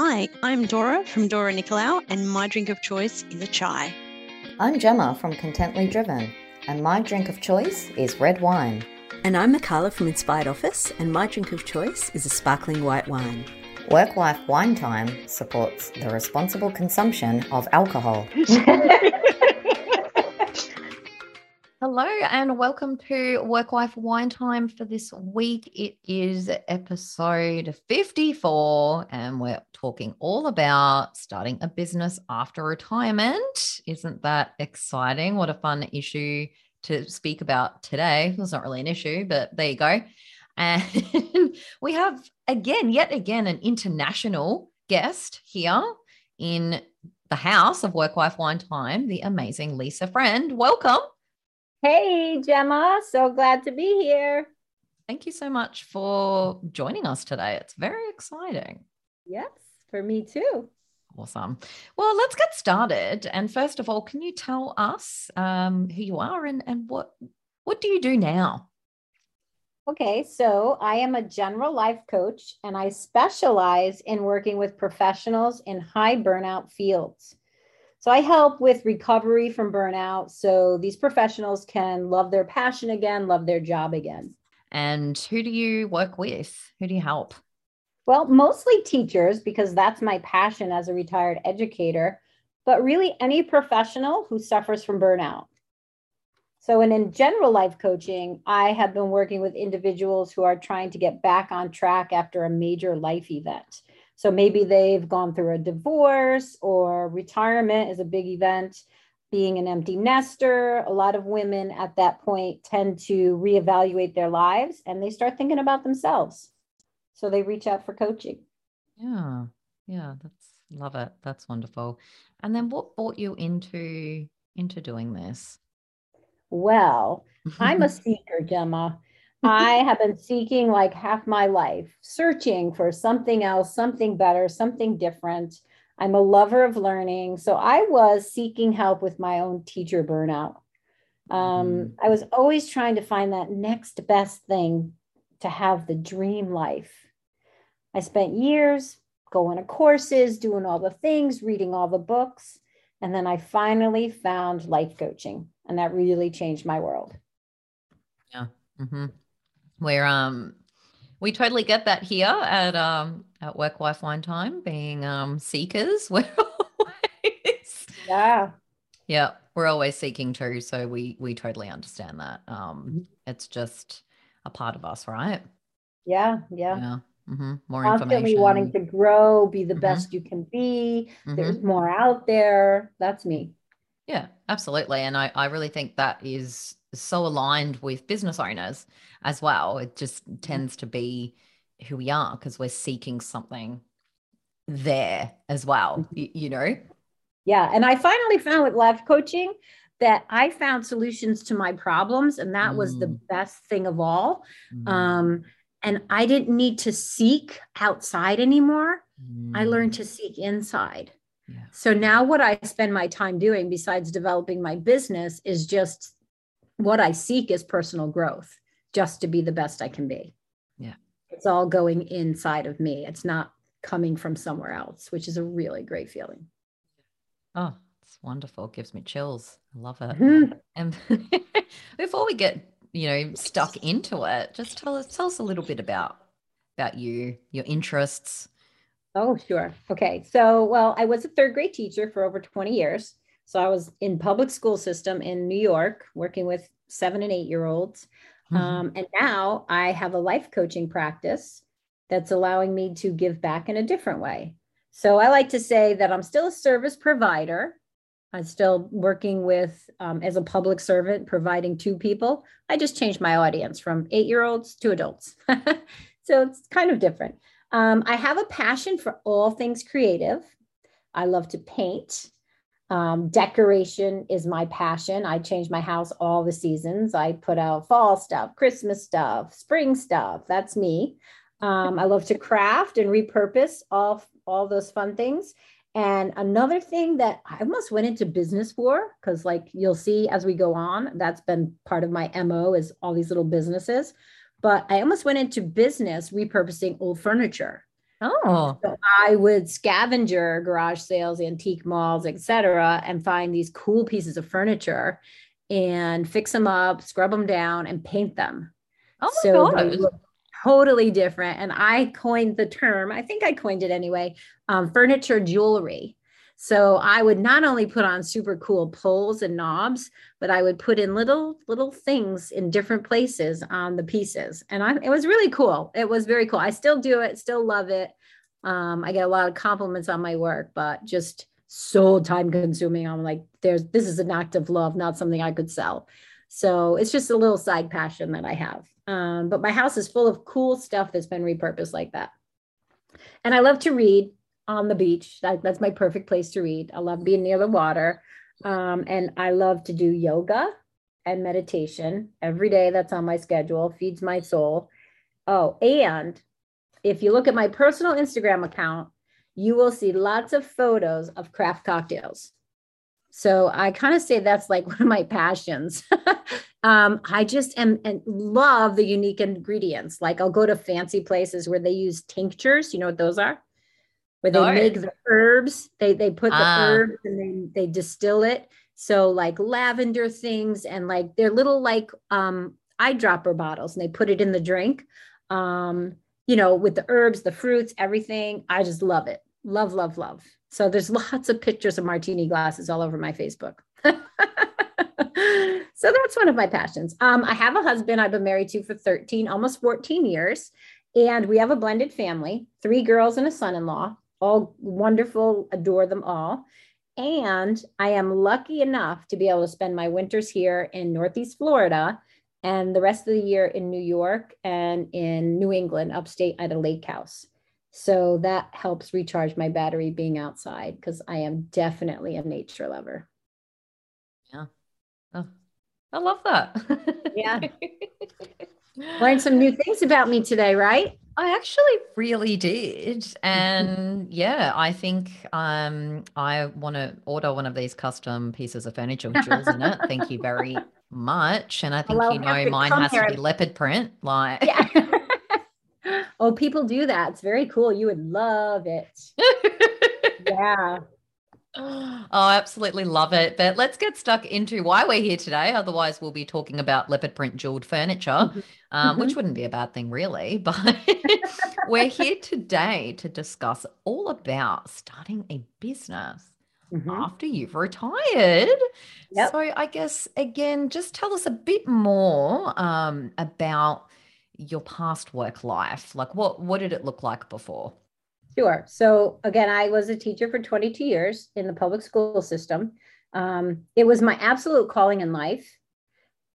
Hi, I'm Dora from Dora Nicolau, and my drink of choice is a chai. I'm Gemma from Contently Driven, and my drink of choice is red wine. And I'm Mikala from Inspired Office, and my drink of choice is a sparkling white wine. Work Life Wine Time supports the responsible consumption of alcohol. Hello and welcome to Work Life Wine Time for this week. It is episode 54, and we're talking all about starting a business after retirement. Isn't that exciting? What a fun issue to speak about today. It's not really an issue, but there you go. And we have again, yet again, an international guest here in the house of Work Life Wine Time, the amazing Lisa Friend. Welcome. Hey, Gemma. So glad to be here. Thank you so much for joining us today. It's very exciting. Yes, for me too. Awesome. Well, let's get started. And first of all, can you tell us um, who you are and, and what what do you do now? Okay, so I am a general life coach and I specialize in working with professionals in high burnout fields. So I help with recovery from burnout so these professionals can love their passion again, love their job again. And who do you work with? Who do you help? Well, mostly teachers because that's my passion as a retired educator, but really any professional who suffers from burnout. So, and in general life coaching, I have been working with individuals who are trying to get back on track after a major life event. So maybe they've gone through a divorce or retirement is a big event, being an empty nester. A lot of women at that point tend to reevaluate their lives and they start thinking about themselves. So they reach out for coaching. Yeah. Yeah, that's love it. That's wonderful. And then what brought you into into doing this? Well, I'm a seeker, Gemma. I have been seeking like half my life, searching for something else, something better, something different. I'm a lover of learning. So I was seeking help with my own teacher burnout. Um, mm. I was always trying to find that next best thing to have the dream life. I spent years going to courses, doing all the things, reading all the books. And then I finally found life coaching, and that really changed my world. Yeah. Mm-hmm where um we totally get that here at um at work life wine time being um seekers we're always yeah yeah we're always seeking too so we we totally understand that um mm-hmm. it's just a part of us right yeah yeah yeah mm-hmm. more constantly wanting to grow be the mm-hmm. best you can be there's mm-hmm. more out there that's me yeah absolutely and i i really think that is so aligned with business owners as well. It just mm-hmm. tends to be who we are because we're seeking something there as well, you, mm-hmm. you know? Yeah. And I finally found with life coaching that I found solutions to my problems. And that mm. was the mm. best thing of all. Mm. Um, and I didn't need to seek outside anymore. Mm. I learned to seek inside. Yeah. So now, what I spend my time doing besides developing my business is just what I seek is personal growth, just to be the best I can be. Yeah. It's all going inside of me. It's not coming from somewhere else, which is a really great feeling. Oh, it's wonderful. It gives me chills. I love it. Mm-hmm. And before we get, you know, stuck into it, just tell us tell us a little bit about about you, your interests. Oh, sure. Okay. So, well, I was a third grade teacher for over 20 years. So I was in public school system in New York, working with seven and eight year olds. Mm-hmm. Um, and now I have a life coaching practice that's allowing me to give back in a different way. So I like to say that I'm still a service provider. I'm still working with um, as a public servant, providing to people. I just changed my audience from eight year olds to adults. so it's kind of different. Um, I have a passion for all things creative. I love to paint. Um, decoration is my passion. I change my house all the seasons. I put out fall stuff, Christmas stuff, spring stuff. That's me. Um, I love to craft and repurpose all, all those fun things. And another thing that I almost went into business for, because like you'll see as we go on, that's been part of my MO is all these little businesses. But I almost went into business repurposing old furniture. Oh, So I would scavenger garage sales, antique malls, etc., and find these cool pieces of furniture and fix them up, scrub them down, and paint them. oh my so god. totally different. And I coined the term, I think I coined it anyway, um, furniture jewelry. So I would not only put on super cool pulls and knobs, but I would put in little little things in different places on the pieces. And I, it was really cool. It was very cool. I still do it, still love it. Um, I get a lot of compliments on my work, but just so time consuming. I'm like, there's this is an act of love, not something I could sell. So it's just a little side passion that I have. Um, but my house is full of cool stuff that's been repurposed like that. And I love to read on the beach. That, that's my perfect place to read. I love being near the water. Um, and I love to do yoga and meditation every day. That's on my schedule, feeds my soul. Oh, and if you look at my personal Instagram account, you will see lots of photos of craft cocktails. So I kind of say that's like one of my passions. um, I just am and love the unique ingredients. Like I'll go to fancy places where they use tinctures. You know what those are? Where they No. make the herbs. They they put the Ah. herbs and then they distill it. So like lavender things and like they're little like um eyedropper bottles and they put it in the drink. Um, you know, with the herbs, the fruits, everything. I just love it. Love, love, love. So there's lots of pictures of martini glasses all over my Facebook. so that's one of my passions. Um, I have a husband I've been married to for 13, almost 14 years. And we have a blended family, three girls and a son-in-law, all wonderful, adore them all. And I am lucky enough to be able to spend my winters here in Northeast Florida and the rest of the year in New York and in New England, upstate at a lake house. So that helps recharge my battery being outside because I am definitely a nature lover. Yeah. Oh, I love that. Yeah. Learned some new things about me today, right? I actually really did. And yeah, I think um I want to order one of these custom pieces of furniture with jewels in it. Thank you very much. And I think Well, you know mine has to be leopard print. Like Yeah. oh, people do that. It's very cool. You would love it. Yeah. Oh, I absolutely love it. But let's get stuck into why we're here today. Otherwise, we'll be talking about leopard print jeweled furniture, Mhm. um, which wouldn't be a bad thing, really. But we're here today to discuss all about starting a business Mhm. after you've retired. Yep. So, I guess, again, just tell us a bit more um, about your past work life. Like, what, what did it look like before? Sure. So again, I was a teacher for 22 years in the public school system. Um, it was my absolute calling in life,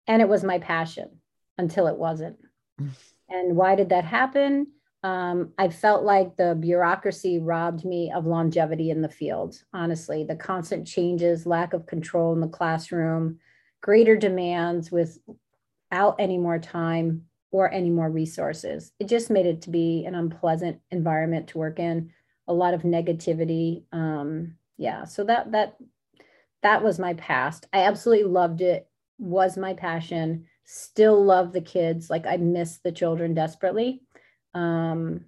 and it was my passion until it wasn't. Mm. And why did that happen? Um, I felt like the bureaucracy robbed me of longevity in the field. Honestly, the constant changes, lack of control in the classroom, greater demands without any more time or any more resources. It just made it to be an unpleasant environment to work in, a lot of negativity. Um, yeah, so that that that was my past. I absolutely loved it. Was my passion. Still love the kids. Like I miss the children desperately. Um,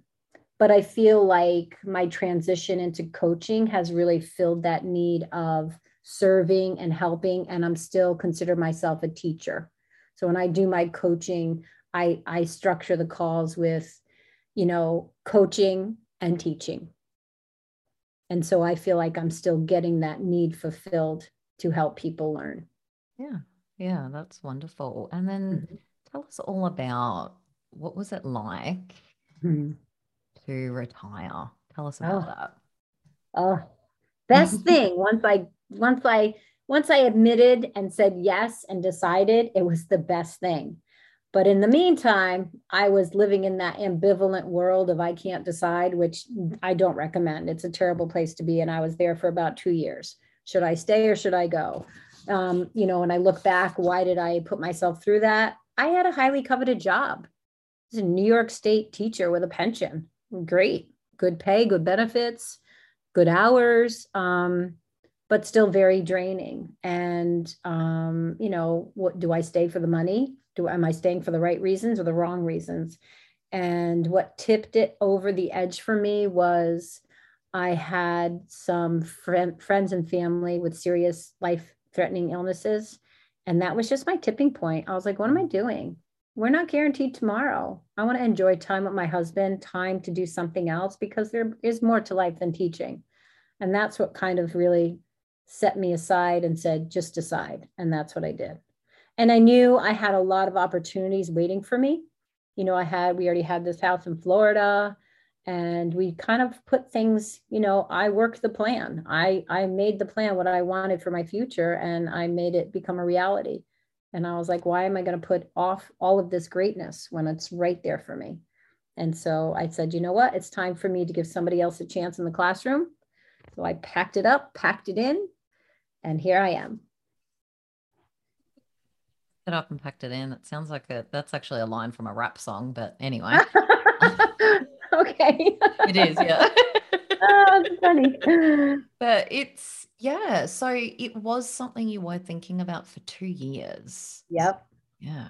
but I feel like my transition into coaching has really filled that need of serving and helping. And I'm still consider myself a teacher. So when I do my coaching, I, I structure the calls with, you know, coaching and teaching. And so I feel like I'm still getting that need fulfilled to help people learn. Yeah, yeah, that's wonderful. And then Mhm. tell us all about what was it like Mhm. to retire? Tell us about Oh. that. Oh, best thing once I once I once I admitted and said yes and decided it was the best thing. But in the meantime, I was living in that ambivalent world of I can't decide, which I don't recommend. It's a terrible place to be. And I was there for about two years. Should I stay or should I go? Um, you know, when I look back, why did I put myself through that? I had a highly coveted job. I was a New York State teacher with a pension. Great, good pay, good benefits, good hours. Um, but still very draining. And um, you know, what do I stay for the money? Do am I staying for the right reasons or the wrong reasons? And what tipped it over the edge for me was I had some friend, friends and family with serious life threatening illnesses. And that was just my tipping point. I was like, what am I doing? We're not guaranteed tomorrow. I want to enjoy time with my husband, time to do something else because there is more to life than teaching. And that's what kind of really set me aside and said, just decide. And that's what I did. And I knew I had a lot of opportunities waiting for me. You know, I had, we already had this house in Florida and we kind of put things you know i worked the plan. I i made the plan what i wanted for my future and i made it become a reality. And i was like why am i going to put off all of this greatness when it's right there for me? And so i said you know what? It's time for me to give somebody else a chance in the classroom. So i packed it up packed it in and here i am it up and packed it in it sounds like a that's actually a line from a rap song but anyway okay. it is, yeah. oh, funny. But it's yeah. So it was something you were thinking about for two years. Yep. Yeah.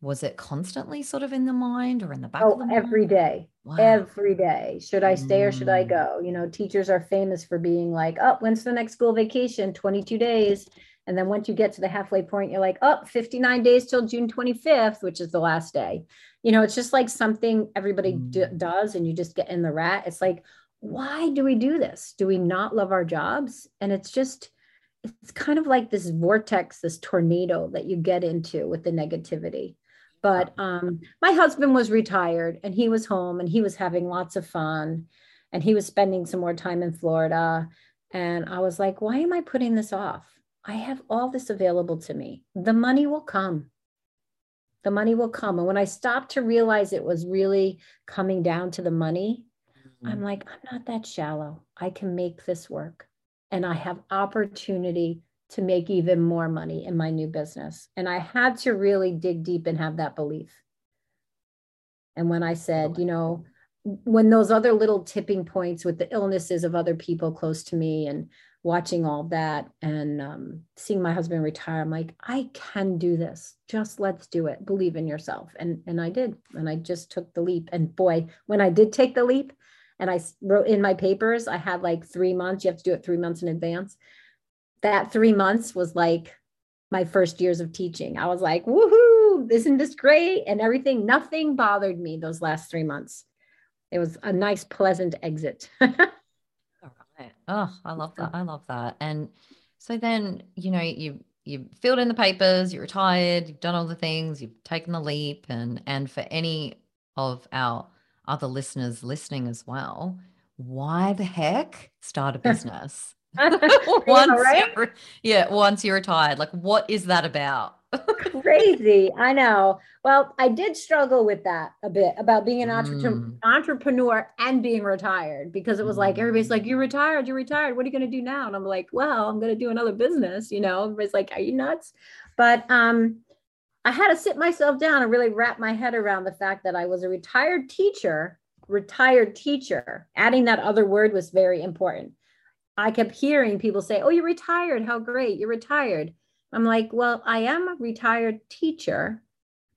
Was it constantly sort of in the mind or in the back? Oh, the every day. Wow. Every day. Should I stay or should I Mm. go? You know, teachers are famous for being like, oh, when's the next school vacation? 22 days. And then once you get to the halfway point, you're like, oh, 59 days till June 25th, which is the last day. You know, it's just like something everybody d- Mm. does and you just get in the rat. It's like, why do we do this? Do we not love our jobs? And it's just, it's kind of like this vortex, this tornado that you get into with the negativity. But um, my husband was retired and he was home and he was having lots of fun and he was spending some more time in Florida. And I was like, why am I putting this off? I have all this available to me. The money will come. The money will come. And when I stopped to realize it was really coming down to the money, mm-hmm. I'm like, I'm not that shallow. I can make this work. And I have opportunity to make even more money in my new business. And I had to really dig deep and have that belief. And when I said, you know, when those other little tipping points with the illnesses of other people close to me and watching all that and um, seeing my husband retire, I'm like, I can do this. Just let's do it. Believe in yourself. And and I did. And I just took the leap. And boy, when I did take the leap, and I wrote in my papers, I had like three months. You have to do it three months in advance. That three months was like my first years of teaching. I was like, woohoo, isn't this great? And everything, nothing bothered me those last three months. It was a nice, pleasant exit. Right. Oh, I love that. I love that. And so then, you know, you you filled in the papers, you're retired, you've done all the things, you've taken the leap, and and for any of our other listeners listening as well, why the heck start a business? once right? yeah, once you're retired, like what is that about? Crazy. I know. Well, I did struggle with that a bit about being an entrepreneur, Mm. entrepreneur and being retired because it was like everybody's like, "You're retired. You're retired. What are you going to do now?" And I'm like, "Well, I'm going to do another business." You know, everybody's like, "Are you nuts?" But um, I had to sit myself down and really wrap my head around the fact that I was a retired teacher. Retired teacher. Adding that other word was very important. I kept hearing people say, "Oh, you're retired. How great! You're retired." I'm like, well, I am a retired teacher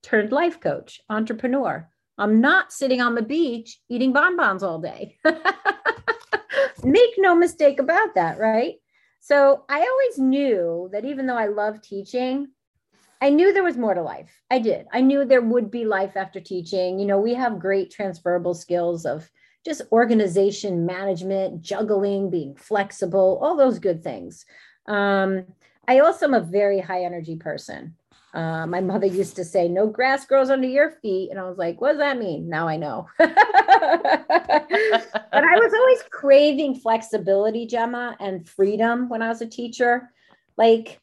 turned life coach, entrepreneur. I'm not sitting on the beach eating bonbons all day. Make no mistake about that, right? So I always knew that even though I love teaching, I knew there was more to life. I did. I knew there would be life after teaching. You know, we have great transferable skills of just organization, management, juggling, being flexible, all those good things. Um, I also am a very high energy person. Uh, my mother used to say, No grass grows under your feet. And I was like, What does that mean? Now I know. but I was always craving flexibility, Gemma, and freedom when I was a teacher. Like,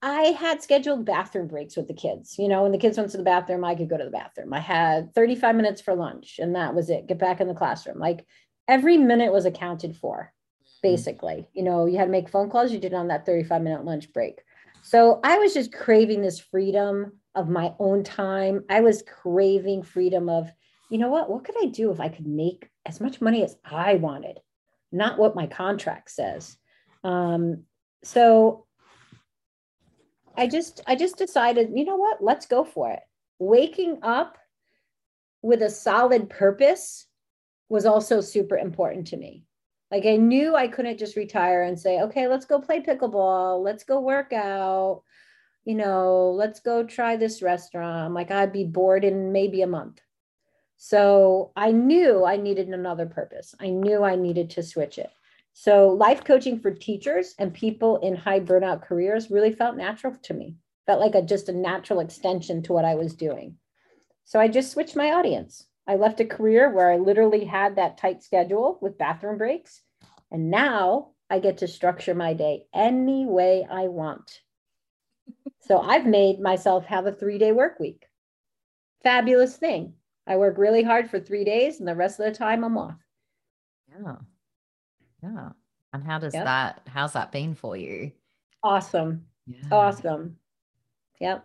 I had scheduled bathroom breaks with the kids. You know, when the kids went to the bathroom, I could go to the bathroom. I had 35 minutes for lunch, and that was it. Get back in the classroom. Like, every minute was accounted for basically. You know, you had to make phone calls, you did on that 35 minute lunch break. So I was just craving this freedom of my own time. I was craving freedom of, you know what, what could I do if I could make as much money as I wanted, not what my contract says. Um, so I just I just decided, you know what, let's go for it. Waking up with a solid purpose was also super important to me. Like I knew I couldn't just retire and say, okay, let's go play pickleball, let's go work out, you know, let's go try this restaurant. I'm Like I'd be bored in maybe a month. So I knew I needed another purpose. I knew I needed to switch it. So life coaching for teachers and people in high burnout careers really felt natural to me. Felt like a just a natural extension to what I was doing. So I just switched my audience. I left a career where I literally had that tight schedule with bathroom breaks. And now I get to structure my day any way I want. so I've made myself have a three day work week. Fabulous thing. I work really hard for three days and the rest of the time I'm off. Yeah. Yeah. And how does yep. that, how's that been for you? Awesome. Yeah. Awesome. Yep.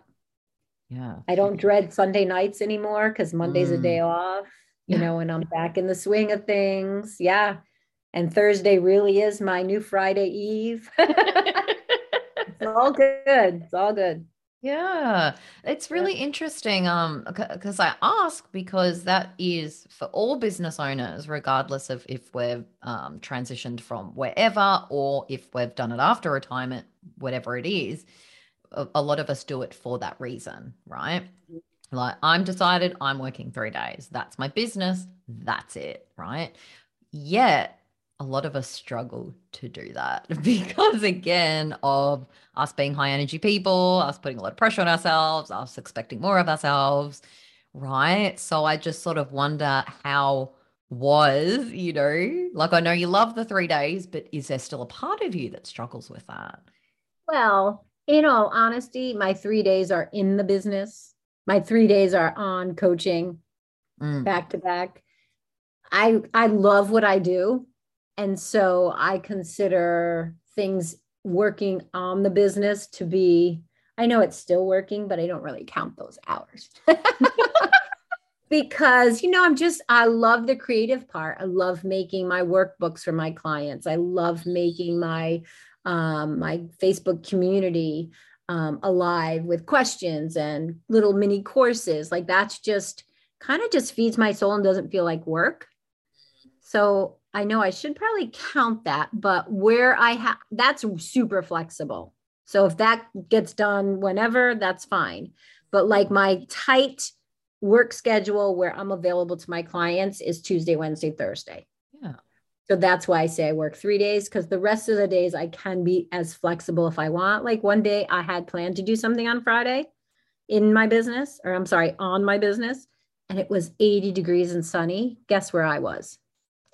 Yeah. I don't dread Sunday nights anymore because Monday's mm. a day off, you yeah. know, and I'm back in the swing of things. Yeah. And Thursday really is my new Friday Eve. it's all good. It's all good. Yeah, it's really yeah. interesting. Um, because I ask because that is for all business owners, regardless of if we've um, transitioned from wherever or if we've done it after retirement, whatever it is a, lot of us do it for that reason, right? Like I'm decided I'm working three days. That's my business. That's it, right? Yet a lot of us struggle to do that because again of us being high energy people us putting a lot of pressure on ourselves us expecting more of ourselves right so i just sort of wonder how was you know like i know you love the three days but is there still a part of you that struggles with that well in all honesty, my three days are in the business. My three days are on coaching mm. back to back. I I love what I do. And so I consider things working on the business to be, I know it's still working, but I don't really count those hours. because you know i'm just i love the creative part i love making my workbooks for my clients i love making my um, my Facebook community um, alive with questions and little mini courses. Like that's just kind of just feeds my soul and doesn't feel like work. So I know I should probably count that, but where I have that's super flexible. So if that gets done whenever, that's fine. But like my tight work schedule where I'm available to my clients is Tuesday, Wednesday, Thursday. So that's why I say I work three days because the rest of the days I can be as flexible if I want. Like one day I had planned to do something on Friday in my business, or I'm sorry, on my business, and it was 80 degrees and sunny. Guess where I was?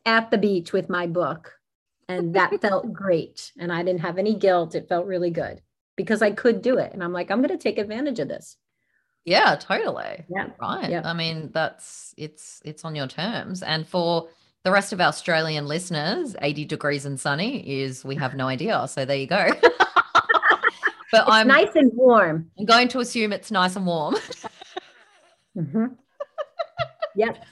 At the beach with my book. And that felt great. And I didn't have any guilt. It felt really good because I could do it. And I'm like, I'm going to take advantage of this. Yeah, totally. Yeah. Right. Yeah. I mean, that's it's it's on your terms. And for the rest of our Australian listeners, 80 degrees and sunny is we have no idea. So there you go. but it's I'm nice and warm. I'm going to assume it's nice and warm. mm-hmm. Yep.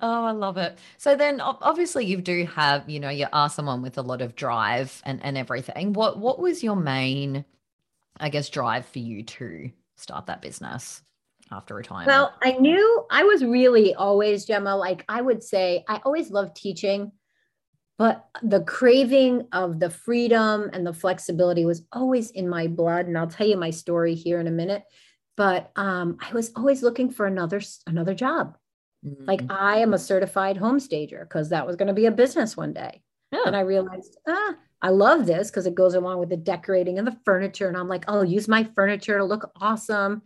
Oh, I love it. So then obviously you do have, you know, you are someone with a lot of drive and, and everything. What what was your main, I guess, drive for you to start that business? After retirement? Well, I knew I was really always, Gemma, like I would say, I always loved teaching, but the craving of the freedom and the flexibility was always in my blood. And I'll tell you my story here in a minute. But um, I was always looking for another another job. Mm-hmm. Like I am a certified home stager because that was going to be a business one day. Yeah. And I realized, ah, I love this because it goes along with the decorating and the furniture. And I'm like, I'll use my furniture to look awesome.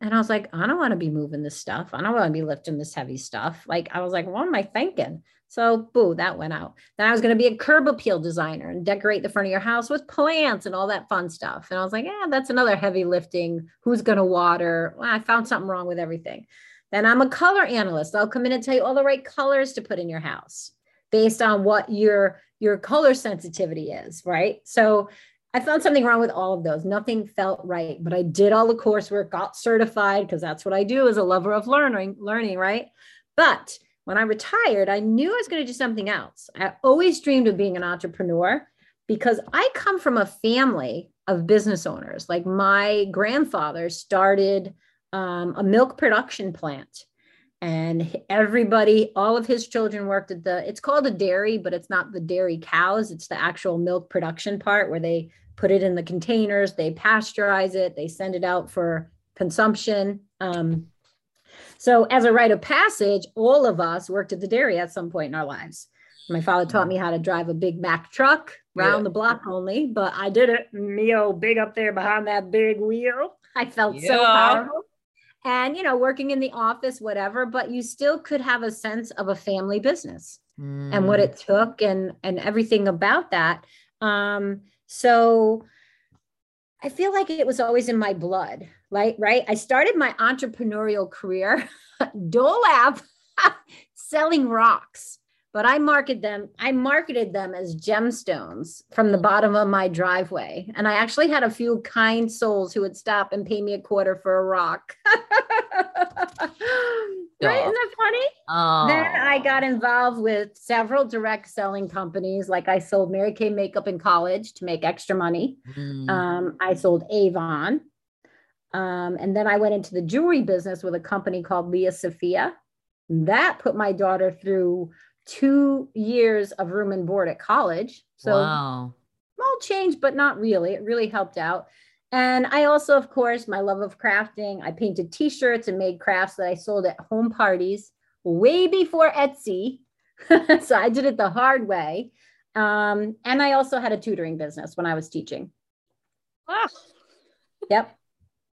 And I was like, I don't want to be moving this stuff. I don't want to be lifting this heavy stuff. Like, I was like, what am I thinking? So, boo, that went out. Then I was going to be a curb appeal designer and decorate the front of your house with plants and all that fun stuff. And I was like, yeah, that's another heavy lifting. Who's going to water? Well, I found something wrong with everything. Then I'm a color analyst. I'll come in and tell you all the right colors to put in your house based on what your your color sensitivity is, right? So I found something wrong with all of those. Nothing felt right, but I did all the coursework, got certified because that's what I do as a lover of learning, learning, right? But when I retired, I knew I was going to do something else. I always dreamed of being an entrepreneur because I come from a family of business owners. Like my grandfather started um, a milk production plant and everybody all of his children worked at the it's called a dairy but it's not the dairy cows. It's the actual milk production part where they put it in the containers they pasteurize it they send it out for consumption um, so as a rite of passage all of us worked at the dairy at some point in our lives. My father taught me how to drive a big mack truck round Yeah. the block only but i did it. Me big up there behind that big wheel. I felt so powerful and you know working in the office whatever but you still could have a sense of a family business and what Mm. it took and and everything about that. Um so i feel like it was always in my blood right right? I started my entrepreneurial career dolab selling rocks but i marketed them i marketed them as gemstones from the bottom of my driveway and i actually had a few kind souls who would stop and pay me a quarter for a rock right isn't that funny Oh. then I got involved with several direct selling companies. Like I sold Mary Kay makeup in college to make extra money. Mm. Um, I sold Avon. Um, and then I went into the jewelry business with a company called Lia Sophia. That put my daughter through two years of room and board at college. So wow. small change, but not really. It really helped out. And I also, of course, my love of crafting. I painted t-shirts and made crafts that I sold at home parties way before Etsy. so I did it the hard way. Um, and I also had a tutoring business when I was teaching. Ah, Yep.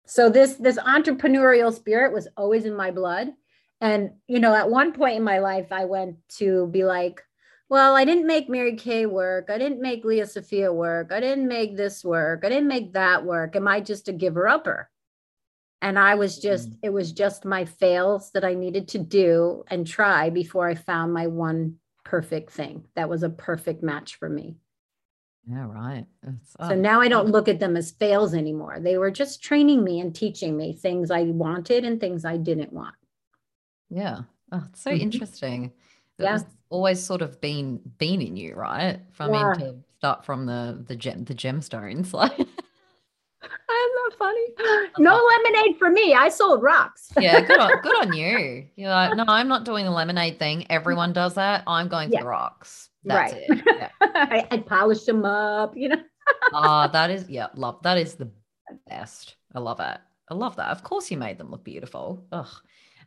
So this this entrepreneurial spirit was always in my blood. And you know, at one point in my life, I went to be like, well, I didn't make Mary Kay work. I didn't make Lia Sophia work. I didn't make this work. I didn't make that work. Am I just a giver upper? And I was just, mm. it was just my fails that I needed to do and try before I found my one perfect thing that was a perfect match for me. Yeah, right. So oh, now I don't look at them as fails anymore. They were just training me and teaching me things I wanted and things I didn't want. Yeah. Oh, it's so Mhm. interesting. It Yeah. was always sort of been been in you, right? From Yeah. to start from the the gem the gemstones. Like I'm not funny. No lemonade for me. I sold rocks. yeah, good on good on you. You're like, no, I'm not doing the lemonade thing. Everyone does that. I'm going for Yeah. the rocks. That's Right. it. Yeah. I, I polished them up, you know. Ah, that is yeah, love that is the best. I love it. I love that. Of course you made them look beautiful. Ugh.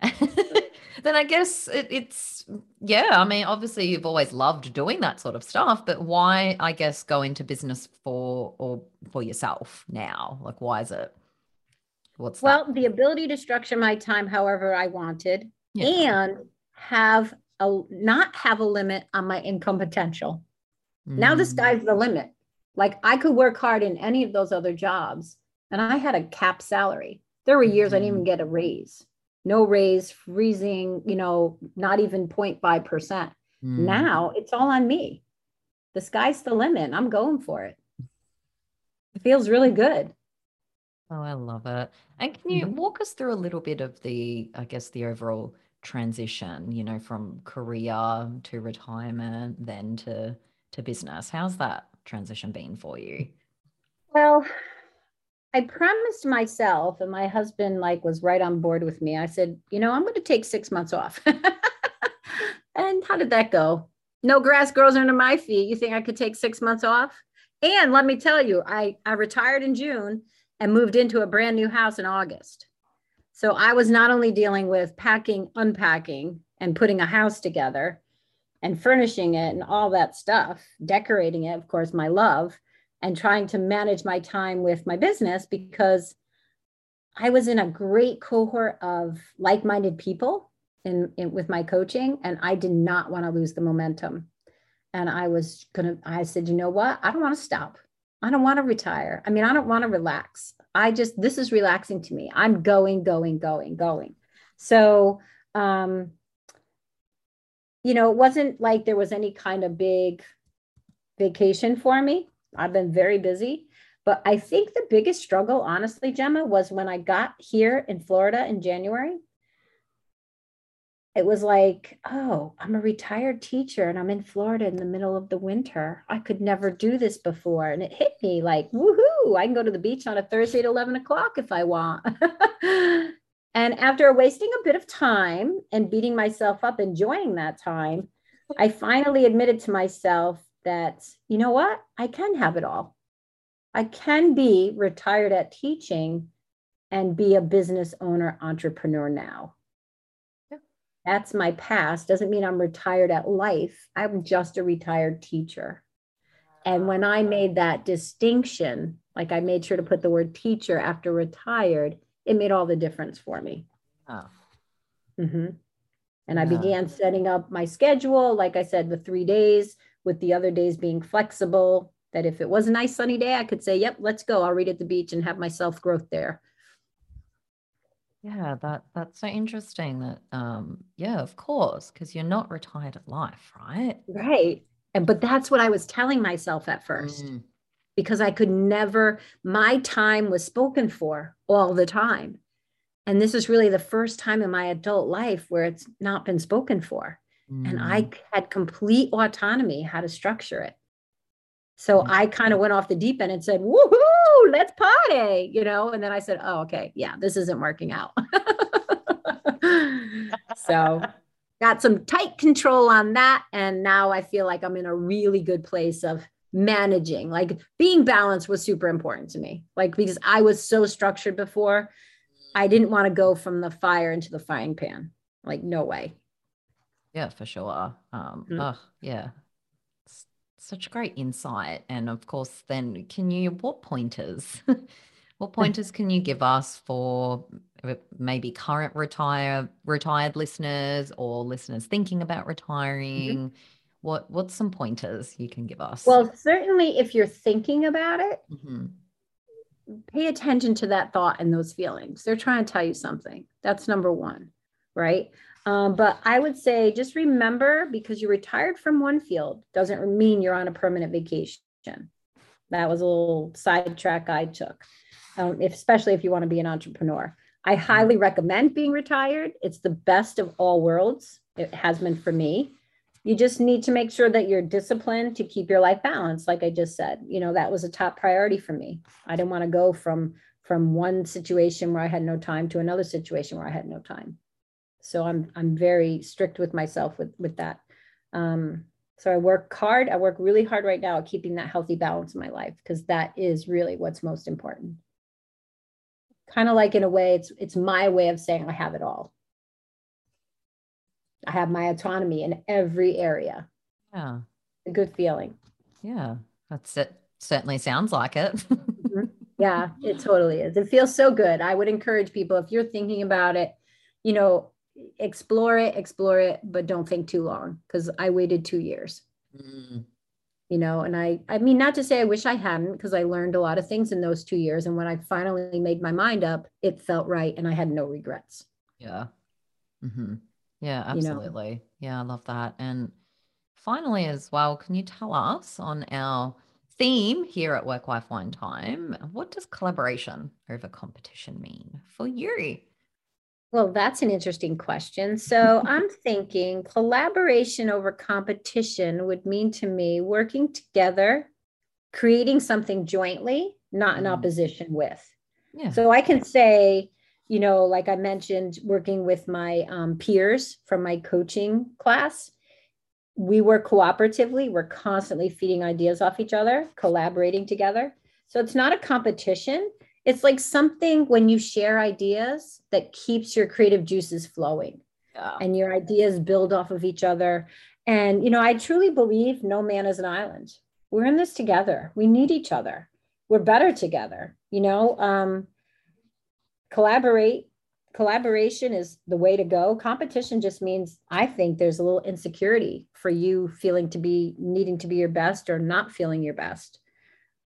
then I guess it, it's yeah, I mean, obviously you've always loved doing that sort of stuff, but why I guess go into business for or for yourself now? Like why is it? What's Well, that? the ability to structure my time however I wanted Yeah. and have a not have a limit on my income potential. Now the Mm, sky's the limit. Like I could work hard in any of those other jobs and I had a cap salary. There were years I didn't even get a raise. No raise, freezing, you know, not even 0.5%. mm. Now it's all on me. The sky's the limit. I'm going for it. It feels really good. Oh, I love it. And can you Mhm. walk us through a little bit of the, I guess, the overall transition, you know, from career to retirement, then to to business? How's that transition been for you? Well, I promised myself, and my husband like was right on board with me. I said, you know, I'm going to take six months off. and how did that go? No grass grows under my feet. You think I could take six months off? And let me tell you, I I retired in June and moved into a brand new house in August. So I was not only dealing with packing, unpacking, and putting a house together and furnishing it and all that stuff, decorating it, of course, my love and trying to manage my time with my business because I was in a great cohort of like-minded people in, in with my coaching and I did not want to lose the momentum. And I was gonna, I said, you know what? I don't want to stop. I don't want to retire. I mean, I don't want to relax. I just, this is relaxing to me. I'm going, going, going, going. So um, you know, it wasn't like there was any kind of big vacation for me. I've been very busy. But I think the biggest struggle, honestly, Gemma, was when I got here in Florida in January. It was like, oh, I'm a retired teacher and I'm in Florida in the middle of the winter. I could never do this before. And it hit me like, woohoo, I can go to the beach on a Thursday at 11 o'clock if I want. And after wasting a bit of time and beating myself up, enjoying that time, I finally admitted to myself that, you know what? I can have it all. I can be retired at teaching and be a business owner, entrepreneur now. Yeah. That's my past. Doesn't mean I'm retired at life. I'm just a retired teacher. And when I made that distinction, like I made sure to put the word teacher after retired, it made all the difference for me. Oh. Mm-hmm. And yeah. I began setting up my schedule, like I said, the three days, with the other days being flexible. That if it was a nice sunny day, I could say, Yep, let's go. I'll read at the beach and have my self growth there. Yeah, that that's so interesting. That um, yeah, of course, because you're not retired at life, right? Right. And but that's what I was telling myself at first. Mm. Because I could never, my time was spoken for all the time. And this is really the first time in my adult life where it's not been spoken for. Mm. And I mm. had complete autonomy how to structure it. So mm. I kind of went off the deep end and said, woohoo, let's party, you know? And then I said, oh, okay, yeah, this isn't working out. so got some tight control on that. And now I feel like I'm in a really good place of managing. Like being balanced was super important to me. Like because I was so structured before, I didn't want to go from the fire into the frying pan. Like, no way. Yeah, for sure. Um, mm-hmm. oh, yeah. such great insight. And of course, then can you, what pointers? what pointers can you give us for uh, maybe current retire retired listeners or listeners thinking about mm-hmm. retiring? Mm-hmm. What what's some pointers you can give us? Well, certainly if you're thinking about it, mm-hmm. pay attention to that thought and those feelings. They're trying to tell you something. That's number one, right? Um, but I would say just remember because you retired from one field doesn't mean you're on a permanent vacation. That was a little sidetrack I took, um, if, especially if you want to be an entrepreneur. I highly recommend being retired. It's the best of all worlds. It has been for me. You just need to make sure that you're disciplined to keep your life balanced. Like I just said, you know, that was a top priority for me. I didn't want to go from from one situation where I had no time to another situation where I had no time. So I'm I'm very strict with myself with with that. Um, so I work hard. I work really hard right now at keeping that healthy balance in my life because that is really what's most important. Kind of like in a way it's it's my way of saying i have it all. I have my autonomy in every area. Yeah. A good feeling. Yeah. That's it certainly sounds like it. Mm-hmm. yeah it totally is. It feels so good. I would encourage people if you're thinking about it you know explore it explore it but don't think too long because i waited two years. Mm. You know and i i mean not to say i wish i hadn't because i learned a lot of things in those two years and when i finally made my mind up it felt right and i had no regrets. Yeah. Mm-hmm. yeah absolutely you know? yeah i love that. And finally as well can you tell us on our theme here at work wife wine time what does collaboration over competition mean for you well, that's an interesting question. So I'm thinking collaboration over competition would mean to me working together, creating something jointly, not in mm. opposition with. Yeah. So I can say, you know, like I mentioned, working with my um, peers from my coaching class, we work cooperatively. We're constantly feeding ideas off each other, collaborating together. So it's not a competition it's like something when you share ideas that keeps your creative juices flowing yeah. and your ideas build off of each other. And you know i truly believe no man is an island. We're in this together. We need each other. We're better together you know? Um, collaborate collaboration is the way to go. Competition just means i think there's a little insecurity for you feeling to be needing to be your best or not feeling your best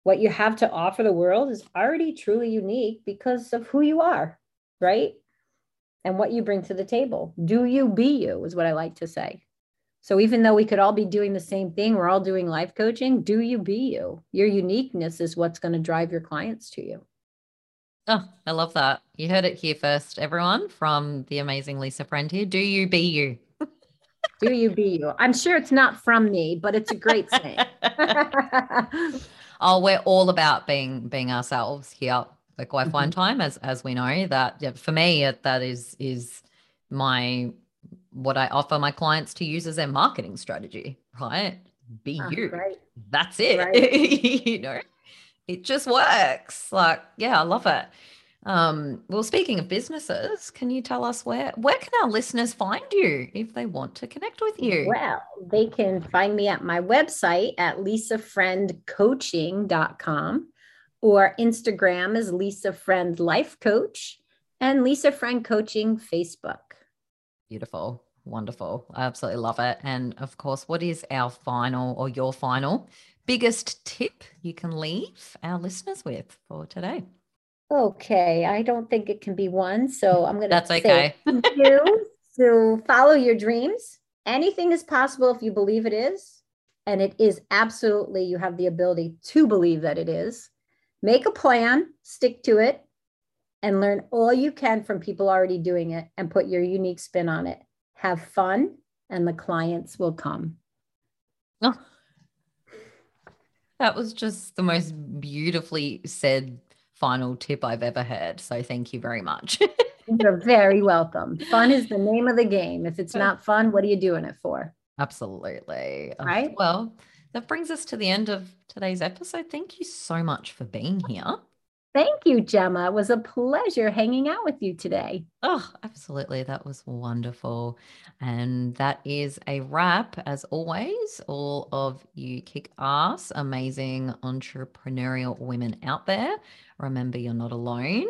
what you have to offer the world is already truly unique because of who you are, right? And what you bring to the table. Do you be you, is what I like to say. So even though we could all be doing the same thing, we're all doing life coaching, do you be you? Your uniqueness is what's going to drive your clients to you. Oh, I love that. You heard it here first, everyone, from the amazing Lisa Friend here. Do you be you? do you be you? I'm sure it's not from me, but it's a great saying. oh, we're all about being being ourselves here. work wife wine Mhm. time, as as we know that yeah, for me that is is my what I offer my clients to use as their marketing strategy. Right, be Ah, you. Right. That's it. Right. you know, it just works. Like, yeah, I love it. Um, well, speaking of businesses, can you tell us where where can our listeners find you if they want to connect with you? Well, they can find me at my website at lisafriendcoaching.com or Instagram is Lisa Friend Life Coach and Lisa Friend Coaching Facebook. Beautiful. Wonderful. I absolutely love it. And of course, what is our final or your final biggest tip you can leave our listeners with for today? Okay, I don't think it can be one, so I'm going to That's okay. you to follow your dreams. Anything is possible if you believe it is, and it is absolutely you have the ability to believe that it is. Make a plan, stick to it, and learn all you can from people already doing it and put your unique spin on it. Have fun, and the clients will come. Oh, that was just the most beautifully said final tip I've ever heard. So thank you very much. You're very welcome. Fun is the name of the game. If it's not fun, what are you doing it for? Absolutely. Uh, Right. Well, that brings us to the end of today's episode. Thank you so much for being here. Thank you, Gemma. It was a pleasure hanging out with you today. Oh, absolutely. That was wonderful. And that is a wrap, as always. All of you kick ass, amazing entrepreneurial women out there. Remember, you're not alone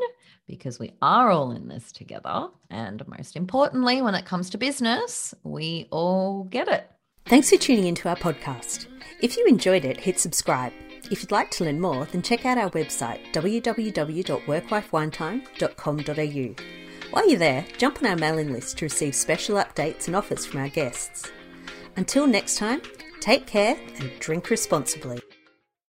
because we are all in this together. And most importantly, when it comes to business, we all get it. Thanks for tuning into our podcast. If you enjoyed it, hit subscribe. If you'd like to learn more, then check out our website www.workwifewinetime.com.au. While you're there, jump on our mailing list to receive special updates and offers from our guests. Until next time, take care and drink responsibly.